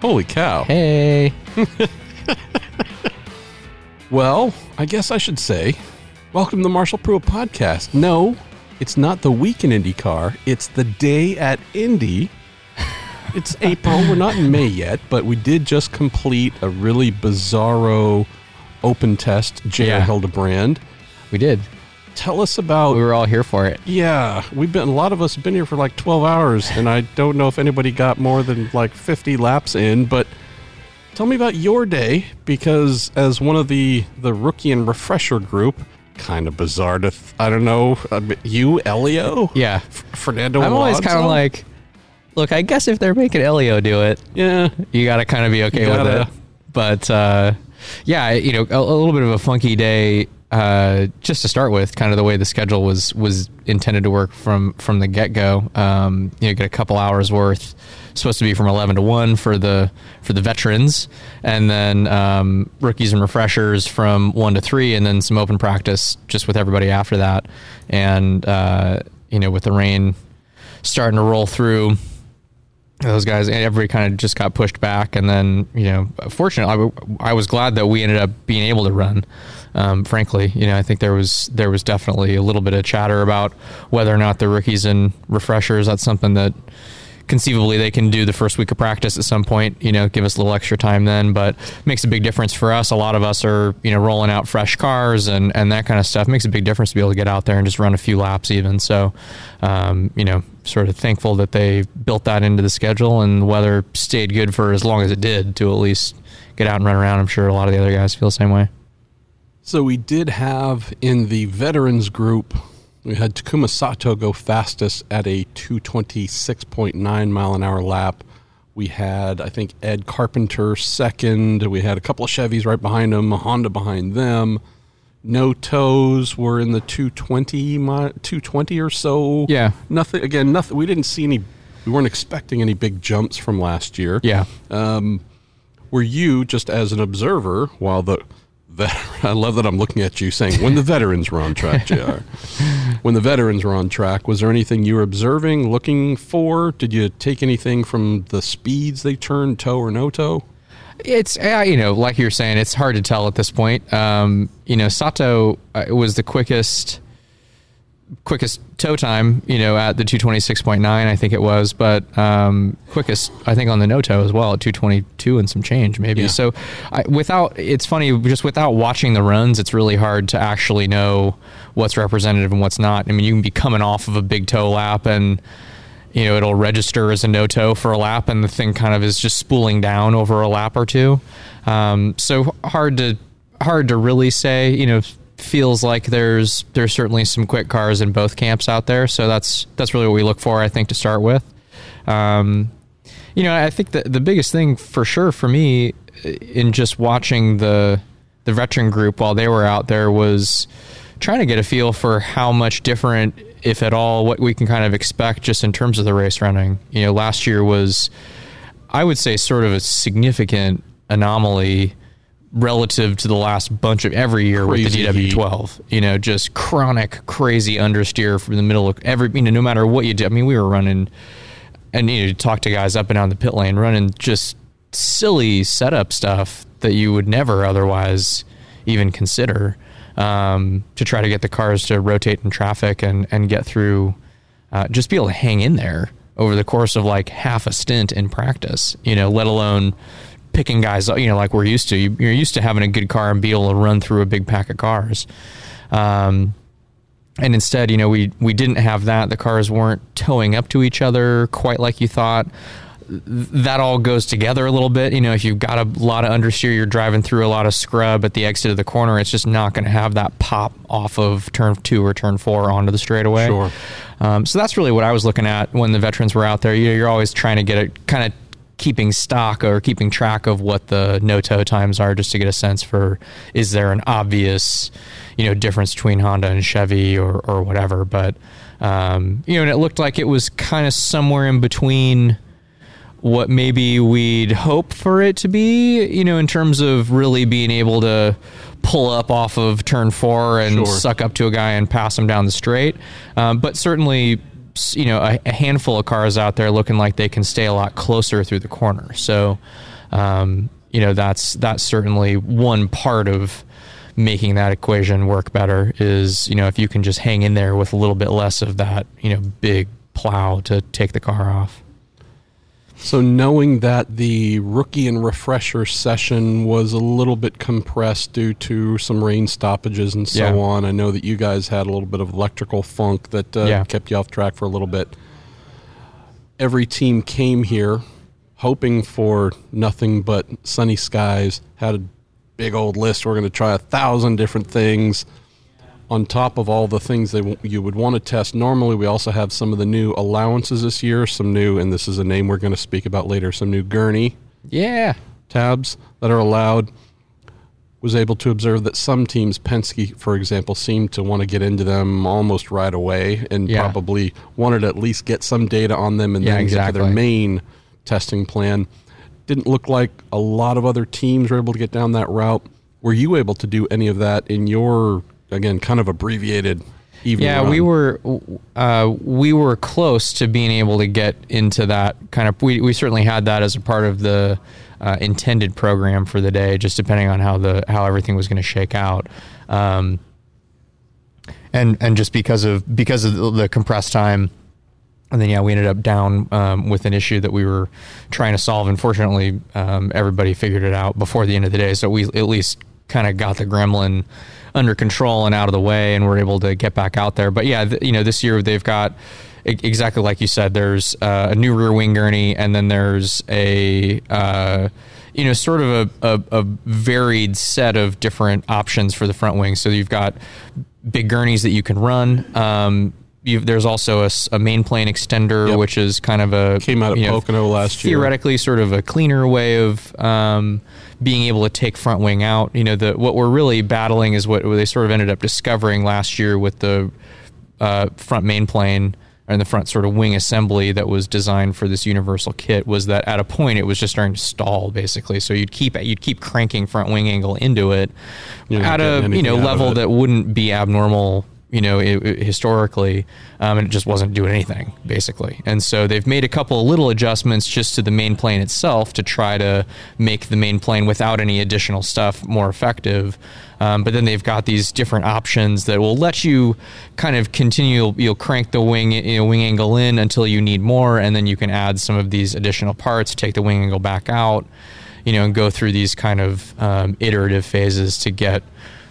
Holy cow. Hey. Well, I guess I should say, welcome to the Marshall Pruett podcast. No, it's not the week in IndyCar, it's the day at Indy. It's April. We're not in May yet, but we did just complete a really bizarro open test, JR Yeah. Hildebrand. We did. Tell us about We were all here for it. Yeah, we've been a lot of us have been here for like 12 hours and I don't know if anybody got more than like 50 laps in, but tell me about your day because as one of the the rookie and refresher group, kind of bizarre to th- I don't know, uh, you Helio? Yeah. F- Fernando I'm always kind of like, look, I guess if they're making Helio do it, yeah, you got to kind of be okay with gotta- it. But uh, yeah, you know, a, a little bit of a funky day. Uh, just to start with, kind of the way the schedule was was intended to work from from the get go. Um, you know, get a couple hours worth. Supposed to be from eleven to one for the for the veterans, and then um, rookies and refreshers from one to three, and then some open practice just with everybody after that. And uh, you know, with the rain starting to roll through, those guys everybody kind of just got pushed back. And then you know fortunately I, w- I was glad that we ended up being able to run. Um, frankly you know i think there was there was definitely a little bit of chatter about whether or not the rookies and refreshers that's something that conceivably they can do the first week of practice at some point you know give us a little extra time then but makes a big difference for us. A lot of us are you know rolling out fresh cars and and that kind of stuff. Makes a big difference to be able to get out there and just run a few laps even. So um, you know sort of thankful that they built that into the schedule and the weather stayed good for as long as it did to at least get out and run around. I'm sure a lot of the other guys feel the same way. So we did have in the veterans group, we had Takuma Sato go fastest at a 226.9 mile an hour lap. We had, I think, Ed Carpenter second. We had a couple of Chevys right behind him, a Honda behind them. No tows were in the 220, 220 or so. Yeah. Nothing, again, nothing. We didn't see any, we weren't expecting any big jumps from last year yeah um, were you just as an observer while the I love that I'm looking at you saying when the veterans were on track, JR. when the veterans were on track, was there anything you were observing, looking for? Did you take anything from the speeds they turned, tow or no tow? It's uh, you know, like you're saying, it's hard to tell at this point. Um, you know, Sato uh, was the quickest quickest tow time, you know, at the 226.9, I think it was, but um, quickest, I think, on the no tow as well at 222 and some change, maybe. Yeah. So, I, without, it's funny, just without watching the runs, it's really hard to actually know what's representative and what's not. I mean, you can be coming off of a big tow lap and, you know, it'll register as a no tow for a lap, and the thing kind of is just spooling down over a lap or two. Um, so hard to hard to really say. You know, feels like there's there's certainly some quick cars in both camps out there. So that's that's really what we look for, I think, to start with. Um, you know, I think the the biggest thing for sure for me in just watching the the veteran group while they were out there was trying to get a feel for how much different, if at all, what we can kind of expect just in terms of the race running. You know, last year was, I would say, sort of a significant anomaly relative to the last bunch of every year with the. DW12. You know, just chronic, crazy understeer from the middle of every, you know, no matter what you do. I mean, we were running, and you know, talk to guys up and down the pit lane running just silly setup stuff that you would never otherwise even consider um, to try to get the cars to rotate in traffic and, and get through, uh, just be able to hang in there over the course of like half a stint in practice, you know, let alone picking guys you know, like we're used to. You- You're used to having a good car and be able to run through a big pack of cars. Um, and instead, you know, we we didn't have that. The cars weren't towing up to each other quite like you thought. Th- That all goes together a little bit. You know, if you've got a lot of understeer, you're driving through a lot of scrub at the exit of the corner. It's just not going to have that pop off of turn two or turn four onto the straightaway. Sure. Um, so that's really what I was looking at when the veterans were out there. You know, you're always trying to get it kind of keeping stock or keeping track of what the no tow times are just to get a sense for is there an obvious you know difference between Honda and Chevy or or whatever but um, you know and it looked like it was kind of somewhere in between what maybe we'd hope for it to be you know in terms of really being able to pull up off of turn four and Sure. suck up to a guy and pass him down the straight um, but certainly you know a, a, handful of cars out there looking like they can stay a lot closer through the corner. So um, you know that's that's certainly one part of making that equation work better is you know if you can just hang in there with a little bit less of that you know big plow to take the car off. So, knowing that the rookie and refresher session was a little bit compressed due to some rain stoppages and so yeah. on, I know that you guys had a little bit of electrical funk that uh, yeah. kept you off track for a little bit. Every team came here hoping for nothing but sunny skies, had a big old list. We're going to try a thousand different things on top of all the things that w- you would want to test, normally we also have some of the new allowances this year, some new, and this is a name we're going to speak about later, some new gurney yeah tabs that are allowed. Was able to observe that some teams, Penske, for example, seemed to want to get into them almost right away, and yeah. probably wanted to at least get some data on them and yeah, then exactly. get to their main testing plan. Didn't look like a lot of other teams were able to get down that route. Were you able to do any of that in your again kind of abbreviated yeah run. we were uh, we were close to being able to get into that kind of we, we certainly had that as a part of the uh, intended program for the day just depending on how the how everything was going to shake out um, and and just because of because of the compressed time and then yeah we ended up down um, with an issue that we were trying to solve unfortunately um, everybody figured it out before the end of the day so we at least kind of got the gremlin under control and out of the way, and we're able to get back out there. But yeah, th- you know, this year they've got exactly like you said. There's uh, a new rear wing gurney, and then there's a uh, you know sort of a, a, a, varied set of different options for the front wing. So you've got big gurneys that you can run. Um, there's also a, a, main plane extender, yep. which is kind of a came out of Pocono know, last theoretically year. Theoretically, sort of a cleaner way of um, being able to take front wing out. You know, the what we're really battling is what they sort of ended up discovering last year with the uh, front main plane and the front sort of wing assembly that was designed for this universal kit was that at a point it was just starting to stall basically. So you'd keep you'd keep cranking front wing angle into it at a you know level that wouldn't be abnormal you know, it, it, historically, um, and it just wasn't doing anything basically. And so they've made a couple of little adjustments just to the main plane itself to try to make the main plane without any additional stuff more effective. Um, but then they've got these different options that will let you kind of continue. You'll crank the wing, you know, wing angle in until you need more, and then you can add some of these additional parts, take the wing angle back out, you know, and go through these kind of um, iterative phases to get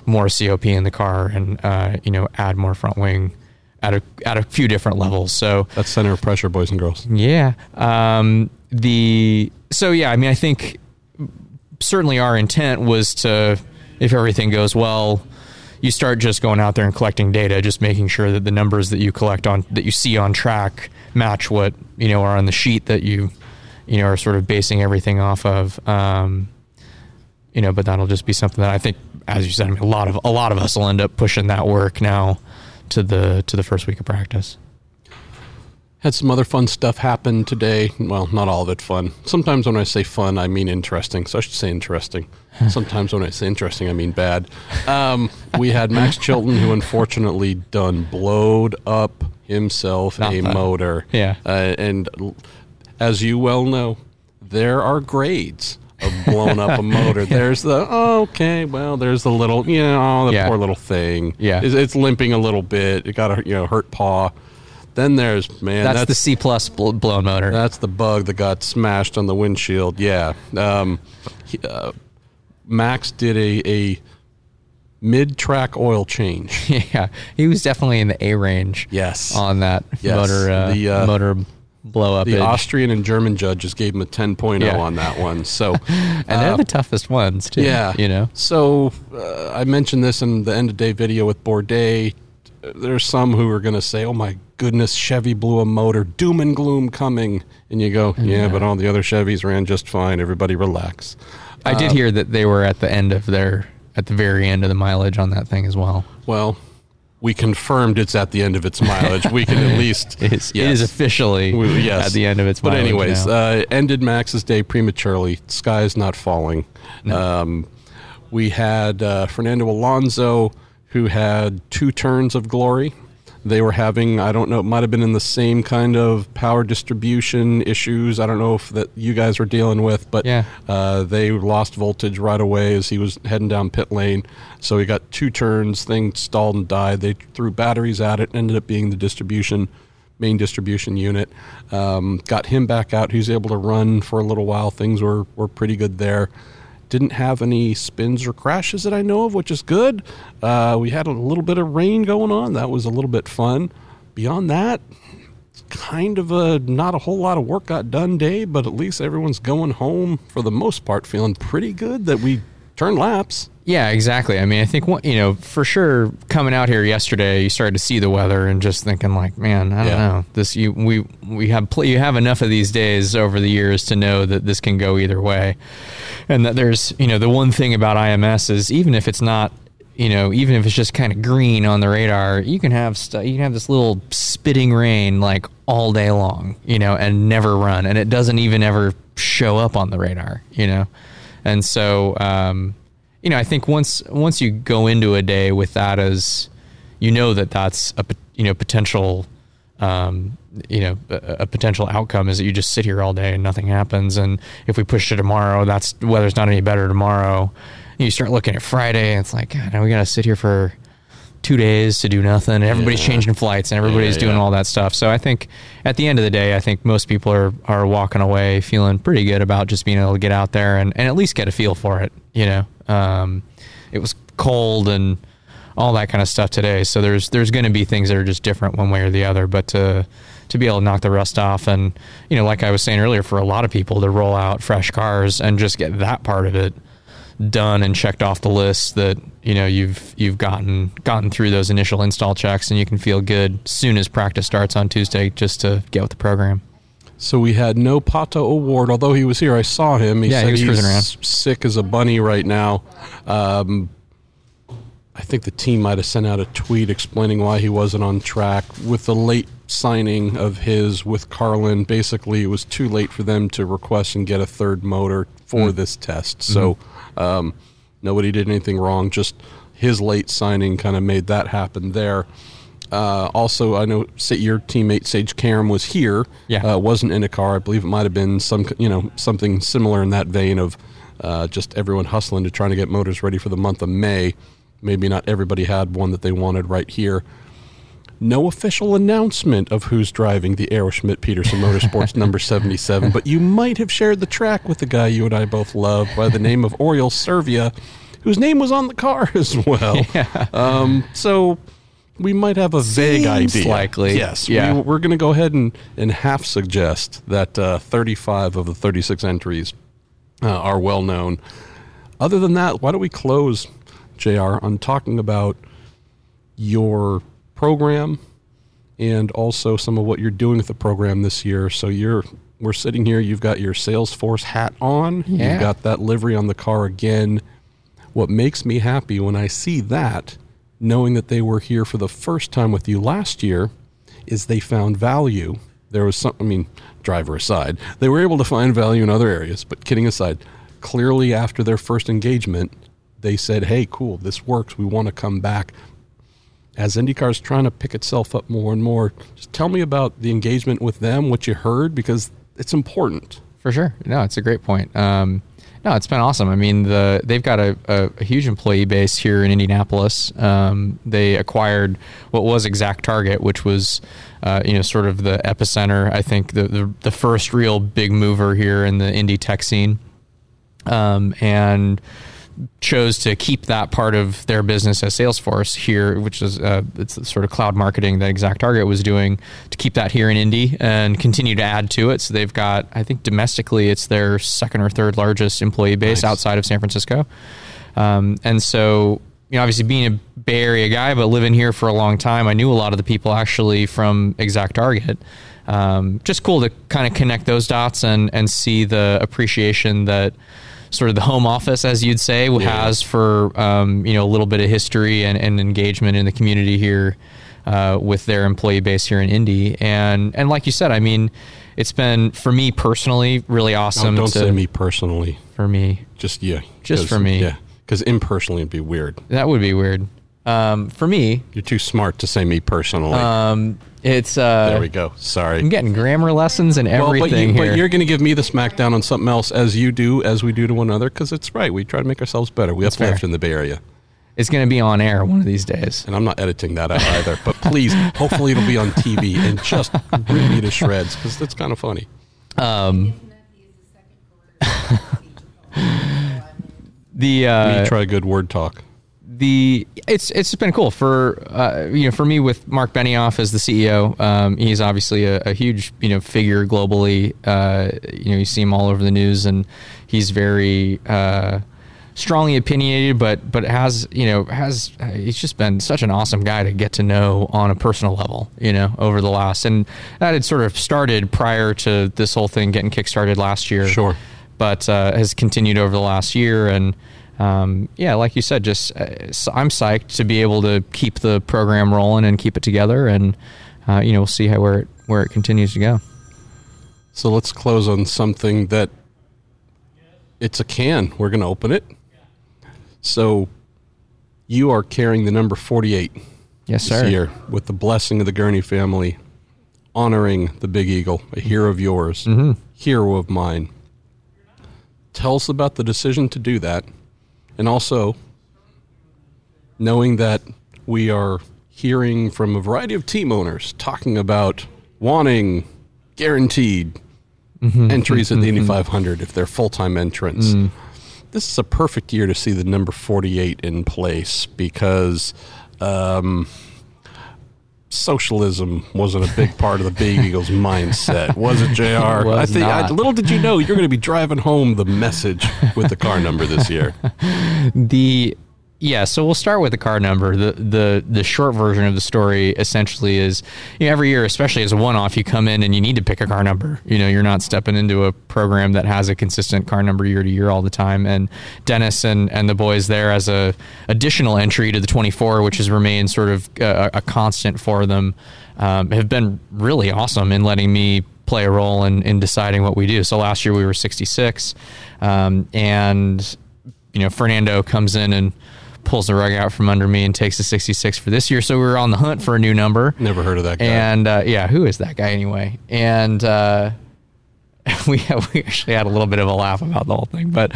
more COP in the car and uh, you know add more front wing at a at a few different levels. So that's center of pressure, boys and girls. Yeah. Um, the so yeah, I mean, I think certainly our intent was to, if everything goes well, you start just going out there and collecting data, just making sure that the numbers that you collect on that you see on track match what you know are on the sheet that you you know are sort of basing everything off of. Um, you know, but that'll just be something that I think as you said, I mean, a lot of a lot of us will end up pushing that work now to the to the first week of practice. Had some other fun stuff happen today. Well, not all of it fun. Sometimes when I say fun, I mean interesting. So I should say interesting. Sometimes when I say interesting, I mean bad. Um, we had Max Chilton, who unfortunately done blowed up himself not a fun. motor. Yeah, uh, and as you well know, there are grades of blowing up a motor. There's the oh, okay, well, there's the little, you know, oh, the yeah. poor little thing. Yeah, it's, it's, limping a little bit. It got a you know hurt paw. Then there's man, that's, that's the C plus blown motor. That's the bug that got smashed on the windshield. Yeah, um, he, uh, Max did a a mid track oil change. yeah, he was definitely in the A range. Yes, on that yes. motor uh, the, uh, motor blow up. The Austrian and German judges gave him a 10.0 yeah. on that one. So, and uh, they're the toughest ones too. Yeah, you know. So uh, I mentioned this in the end of day video with Bourdais. There's some who are going to say, "Oh my goodness, Chevy blew a motor, doom and gloom coming," and you go, "Yeah, yeah. but all the other Chevys ran just fine. Everybody relax." I uh, did hear that they were at the end of their at the very end of the mileage on that thing as well. Well, we confirmed it's at the end of its mileage. We can at least it is, yes. it is officially we, yes. at the end of its. But anyways, uh, ended Max's day prematurely. Sky is not falling. No. Um, we had uh, Fernando Alonso, who had two turns of glory. They were having I don't know it might have been in the same kind of power distribution issues. I don't know if that you guys were dealing with, but Yeah. uh, they lost voltage right away as he was heading down pit lane. So he got two turns, thing stalled and died. They threw batteries at it, ended up being the distribution main distribution unit. Um, got him back out. He was able to run for a little while. Things were were pretty good there. Didn't have any spins or crashes that I know of, which is good. Uh, we had a little bit of rain going on. That was a little bit fun. Beyond that, kind of a not a whole lot of work got done day, but at least everyone's going home for the most part feeling pretty good that we turned laps. Yeah, exactly. I mean, I think you know for sure. Coming out here yesterday, you started to see the weather and just thinking like, man, I don't Yeah. know. This you we we have pl- you have enough of these days over the years to know that this can go either way, and that there's you know the one thing about IMS is even if it's not you know even if it's just kind of green on the radar, you can have st- you can have this little spitting rain like all day long, you know, and never run, and it doesn't even ever show up on the radar, you know, and so. um you know, I think once once you go into a day with that as, you know that that's a you know potential, um, you know, a, a potential outcome is that you just sit here all day and nothing happens. And if we push to tomorrow, that's weather's not any better tomorrow. You start looking at Friday, and it's like, God, now we to sit here for two days to do nothing. And everybody's Yeah. changing flights and everybody's Yeah, doing all that stuff. So I think at the end of the day, I think most people are, are walking away feeling pretty good about just being able to get out there and, and at least get a feel for it. You know, um, it was cold and all that kind of stuff today. So there's there's going to be things that are just different one way or the other. But to to be able to knock the rust off and you know, like I was saying earlier, for a lot of people to roll out fresh cars and just get that part of it done and checked off the list that you know you've you've gotten gotten through those initial install checks and you can feel good soon as practice starts on Tuesday just to get with the program. So we had no Pato O'Ward, although he was here. I saw him. He Yeah, he was he's sick as a bunny right now. Um, I think the team might have sent out a tweet explaining why he wasn't on track with the late signing of his with Carlin. Basically, it was too late for them to request and get a third motor for this test. So um, nobody did anything wrong. Just his late signing kind of made that happen there. Uh, also, I know your teammate Sage Karam was here. Yeah. uh, wasn't in a car. I believe it might have been some, you know, something similar in that vein of uh, just everyone hustling to trying to get motors ready for the month of May. Maybe not everybody had one that they wanted right here. No official announcement of who's driving the Arrow Schmidt Peterson Motorsports number 77, but you might have shared the track with the guy you and I both love by the name of Oriol Servia, whose name was on the car as well. Um, so we might have a vague Seems idea. likely. Yes. Yeah. We, we're going to go ahead and, and half suggest that uh, 35 of the 36 entries uh, are well known. Other than that, why don't we close, JR, on talking about your program and also some of what you're doing with the program this year. So you're we're sitting here, you've got your Salesforce hat on, Yeah. you've got that livery on the car again. What makes me happy when I see that, knowing that they were here for the first time with you last year, is they found value. There was some, I mean, driver aside, they were able to find value in other areas, but kidding aside, clearly after their first engagement, they said, hey, cool, this works. We want to come back. As IndyCar is trying to pick itself up more and more, just tell me about the engagement with them, what you heard, because it's important. For sure. No, it's a great point. Um, no, it's been awesome. I mean, the they've got a, a, a huge employee base here in Indianapolis. Um, they acquired what was Exact Target, which was, uh, you know, sort of the epicenter. I think the, the the first real big mover here in the Indy tech scene, um, and chose to keep that part of their business as Salesforce here, which is uh, it's the sort of cloud marketing that Exact Target was doing to keep that here in Indy and continue to add to it. So they've got, I think domestically, it's their second or third largest employee base Nice. outside of San Francisco. Um, and so, you know, obviously being a Bay Area guy, but living here for a long time, I knew a lot of the people actually from Exact Target. Um, just cool to kind of connect those dots and and see the appreciation that sort of the home office, as you'd say, has for um, you know a little bit of history and, and engagement in the community here uh, with their employee base here in Indy. And and like you said, I mean, it's been for me personally really awesome. don't to, say me personally, for me. just yeah, just for me. yeah, because impersonally it'd be weird. That would be weird. Um, for me, You're too smart to say me personally. um, it's uh, there we go. Sorry. I'm getting grammar lessons and Well, but, everything you, here. but you're going to give me the smackdown on something else as you do, as we do to one another, because it's right. We try to make ourselves better. We have fair. in the Bay Area, it's going to be on air one of these days. and I'm not editing that out either. But please, hopefully, it'll be on TV and just rip me to shreds because it's kind of funny. Um, the uh, me try good word talk. The it's it's been cool for uh, you know for me with Mark Benioff as the CEO. Um, he's obviously a, a huge you know figure globally. Uh, you know you see him all over the news, and he's very uh, strongly opinionated, but but has you know has he's just been such an awesome guy to get to know on a personal level. You know over the last and that had sort of started prior to this whole thing getting kickstarted last year Sure. but uh, has continued over the last year. And um, yeah, like you said, just uh, so I'm psyched to be able to keep the program rolling and keep it together. And uh, you know, we'll see how where it where it continues to go. So let's close on something that it's a can. We're going to open it. So you are carrying the number 48 Yes, this sir. year with the blessing of the Gurney family, honoring the Big Eagle, a hero of yours, Mm-hmm. hero of mine. Tell us about the decision to do that, and also knowing that we are hearing from a variety of team owners talking about wanting guaranteed Mm-hmm. entries at the Indy 500 if they're full time entrants. Mm. This is a perfect year to see the number 48 in place because um, socialism wasn't a big part of the Big Eagles mindset, was it, JR? was I think I, little did you know you're going to be driving home the message with the car number this year. The yeah, so we'll start with the card number. The the the short version of the story essentially is you know, every year, especially as a one off, you come in and you need to pick a car number. You know, you're not stepping into a program that has a consistent car number year to year all the time. And Dennis and, and the boys there as a additional entry to the 24, which has remained sort of a, a constant for them, um, have been really awesome in letting me play a role in, in deciding what we do. So last year we were 66, um, and you know Fernando comes in and pulls the rug out from under me and takes the 66 for this year. So we were on the hunt for a new number. Never heard of that guy. And uh, yeah, who is that guy anyway? And uh, we we actually had a little bit of a laugh about the whole thing. But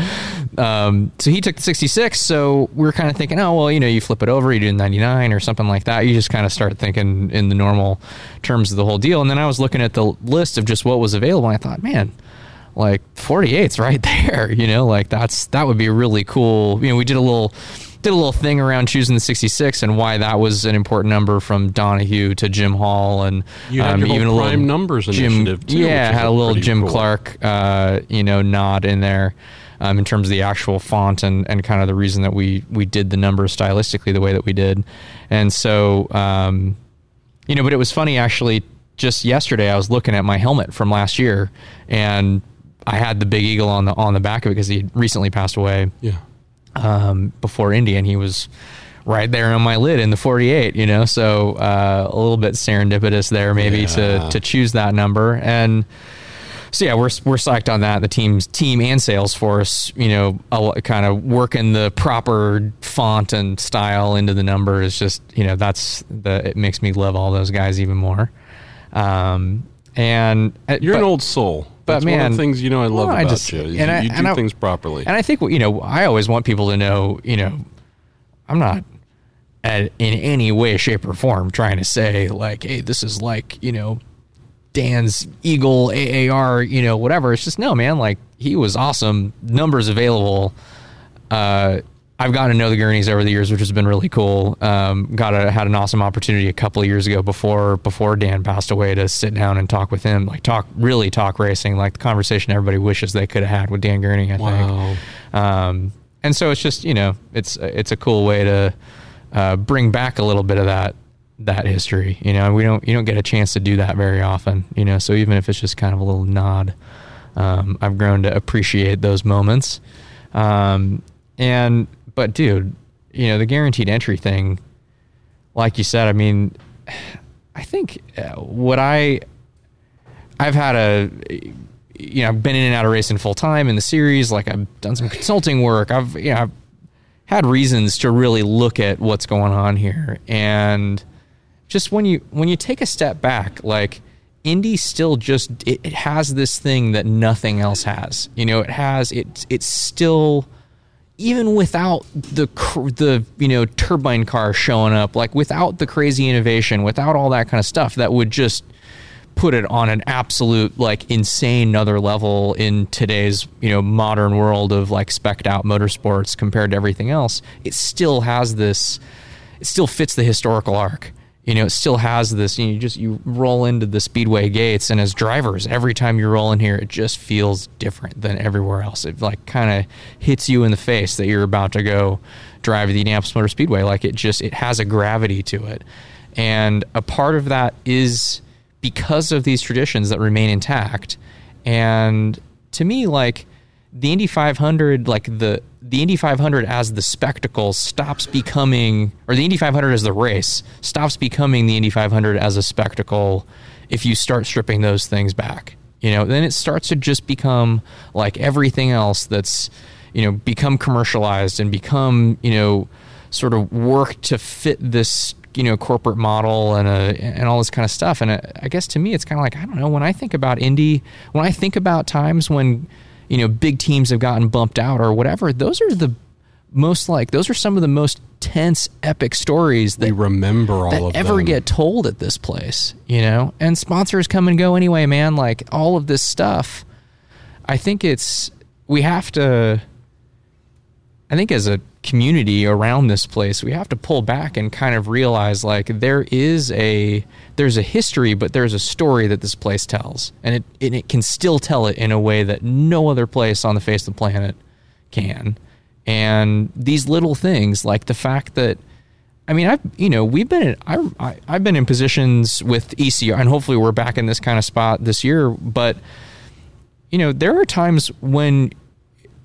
um, so he took the 66. So we were kind of thinking, oh well, you know, you flip it over, you do 99 or something like that. You just kind of start thinking in the normal terms of the whole deal. And then I was looking at the list of just what was available. And I thought, man. Like 48's right there, you know, like that's that would be really cool. You know, we did a little did a little thing around choosing the 66 and why that was an important number from Donohue to Jim Hall and your even a little prime numbers Jim, initiative, too, yeah, had a little Jim cool. Clark, uh, you know, nod in there um, in terms of the actual font and, and kind of the reason that we we did the numbers stylistically the way that we did, and so um, you know, but it was funny actually. Just yesterday, I was looking at my helmet from last year, and I had the big eagle on the on the back of it because he had recently passed away yeah. um, before Indy, and he was right there on my lid in the 48. You know, so uh, a little bit serendipitous there, maybe Yeah. to to choose that number. And so yeah, we're we're psyched on that. The team's team and Salesforce, you know, kind of working the proper font and style into the number is just you know that's the it makes me love all those guys even more. Um, and uh, You're an old soul. But That's one of man, the things you know I love well, I just- you. and I- you do and I- things properly. And I think you know, I always want people to know, you know, I'm not at, in any way, shape, or form trying to say like, hey, this is like you know, Dan's Eagle AAR, you know, whatever. It's just no, man. Like he was awesome. Numbers available. Uh, I've gotten to know the Gurneys over the years, which has been really cool. Um, got a, had an awesome opportunity a couple of years ago before before Dan passed away to sit down and talk with him, like talk really talk racing, like the conversation everybody wishes they could have had with Dan Gurney. I Wow. think. Um, and so it's just you know it's it's a cool way to uh, bring back a little bit of that that history. You know, we don't you don't get a chance to do that very often. You know, so even if it's just kind of a little nod, um, I've grown to appreciate those moments. Um, and but dude, you know the guaranteed entry thing, like you said, I mean, I think uh, what I I've had a you know I've been in and out of racing full time in the series. Like I've done some consulting work. I've you know I've had reasons to really look at what's going on here and just when you when you take a step back like Indy still just it, it has this thing that nothing else has. You know, it has it it's still even without the the you know turbine car showing up, like without the crazy innovation, without all that kind of stuff, that would just put it on an absolute like insane other level in today's you know modern world of like specked out motorsports compared to everything else. It still has this. It still fits the historical arc you know, it still has this. You, know, you just you roll into the speedway gates, and as drivers, every time you roll in here, it just feels different than everywhere else. It like kind of hits you in the face that you're about to go drive the Indianapolis Motor Speedway. Like it just it has a gravity to it, and a part of that is because of these traditions that remain intact. And to me, like the Indy 500, like the the Indy 500 as the spectacle stops becoming, or the Indy 500 as the race stops becoming the Indy 500 as a spectacle if you start stripping those things back. You know, then it starts to just become like everything else that's, you know, become commercialized and become, you know, sort of work to fit this, you know, corporate model and uh, and all this kind of stuff. And uh, I guess to me, it's kind of like I don't know when I think about Indy, when I think about times when you know big teams have gotten bumped out or whatever those are the most like those are some of the most tense epic stories that we remember all that of ever them. get told at this place you know and sponsors come and go anyway man like all of this stuff i think it's we have to i think as a community around this place we have to pull back and kind of realize like there is a there's a history but there's a story that this place tells and it and it can still tell it in a way that no other place on the face of the planet can and these little things like the fact that I mean, I've you know we've been in, I, I I've been in positions with ECR, and hopefully we're back in this kind of spot this year. But you know, there are times when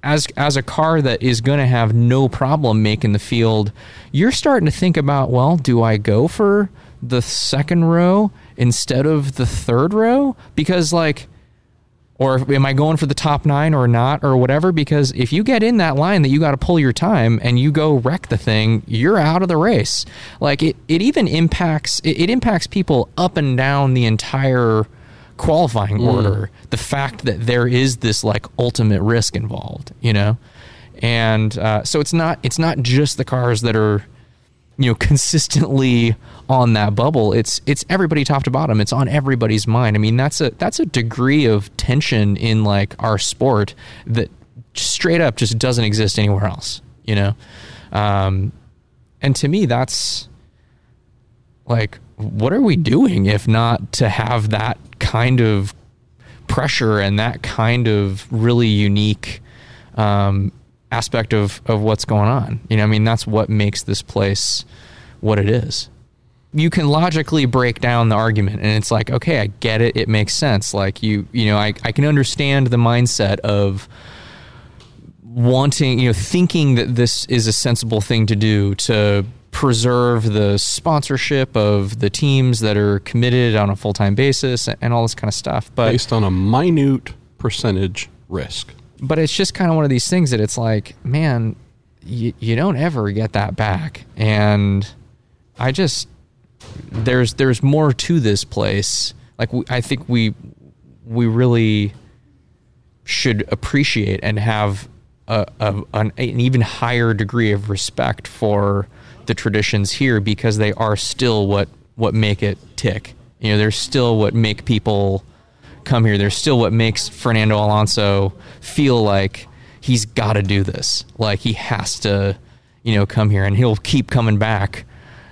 as as a car that is going to have no problem making the field, you're starting to think about, well, do I go for the second row instead of the third row? Because like or am I going for the top nine or not or whatever? Because if you get in that line that you got to pull your time and you go wreck the thing, you're out of the race. Like it, it even impacts it, it impacts people up and down the entire qualifying mm. order. The fact that there is this like ultimate risk involved, you know, and uh, so it's not it's not just the cars that are you know consistently on that bubble it's it's everybody top to bottom it's on everybody's mind i mean that's a that's a degree of tension in like our sport that straight up just doesn't exist anywhere else you know um, and to me that's like what are we doing if not to have that kind of pressure and that kind of really unique um, aspect of of what's going on. You know, I mean, that's what makes this place what it is. You can logically break down the argument and it's like, okay, I get it. It makes sense. Like you, you know, I, I can understand the mindset of wanting, you know, thinking that this is a sensible thing to do to preserve the sponsorship of the teams that are committed on a full-time basis and all this kind of stuff. But based on a minute percentage risk but it's just kind of one of these things that it's like, man, you, you don't ever get that back. And I just there's there's more to this place. Like we, I think we we really should appreciate and have a, a an, an even higher degree of respect for the traditions here because they are still what what make it tick. You know, they're still what make people come here. They're still what makes Fernando Alonso feel like he's got to do this. Like he has to, you know, come here and he'll keep coming back,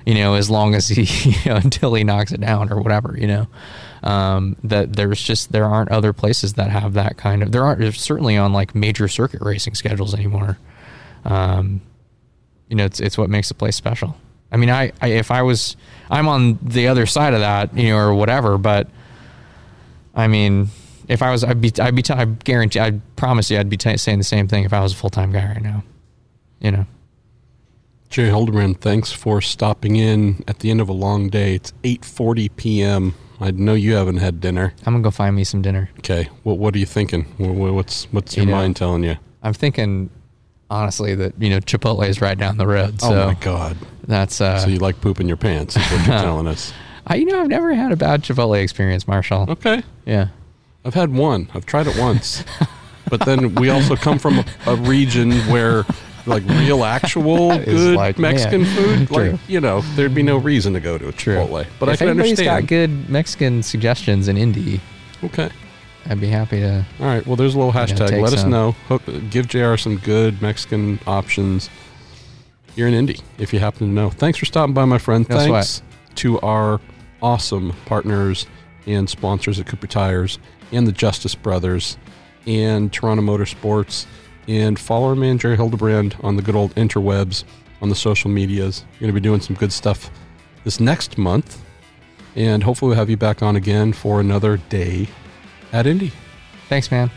you know, as long as he, you know, until he knocks it down or whatever, you know. Um, that there's just there aren't other places that have that kind of there aren't certainly on like major circuit racing schedules anymore. Um, you know, it's it's what makes the place special. I mean, I, I if I was I'm on the other side of that, you know, or whatever, but I mean, if I was, I'd be, I'd be, t- I guarantee, I'd promise you, I'd be t- saying the same thing if I was a full time guy right now. You know. JR Hildebrand, thanks for stopping in at the end of a long day. It's 8:40 p.m. I know you haven't had dinner. I'm gonna go find me some dinner. Okay. What What are you thinking? What's What's your you know, mind telling you? I'm thinking honestly that you know Chipotle is right down the road. So oh my god! That's uh, so you like pooping your pants? Is what you're telling us? I, you know, I've never had a bad Chipotle experience, Marshall. Okay. Yeah. I've had one. I've tried it once. but then we also come from a, a region where like real actual good like, Mexican man. food, True. like you know, there'd be no reason to go to a Chipotle. But if I can anybody's understand. got good Mexican suggestions in Indy, okay. I'd be happy to. All right. Well, there's a little hashtag. Let us some. know. Hook, give JR some good Mexican options here in Indy if you happen to know. Thanks for stopping by, my friend. No Thanks to our awesome partners and sponsors at Cooper Tires and the Justice Brothers and Toronto Motorsports. And follow our man JR Hildebrand on the good old interwebs on the social medias. You're going to be doing some good stuff this next month. And hopefully we'll have you back on again for another day at Indy. Thanks, man.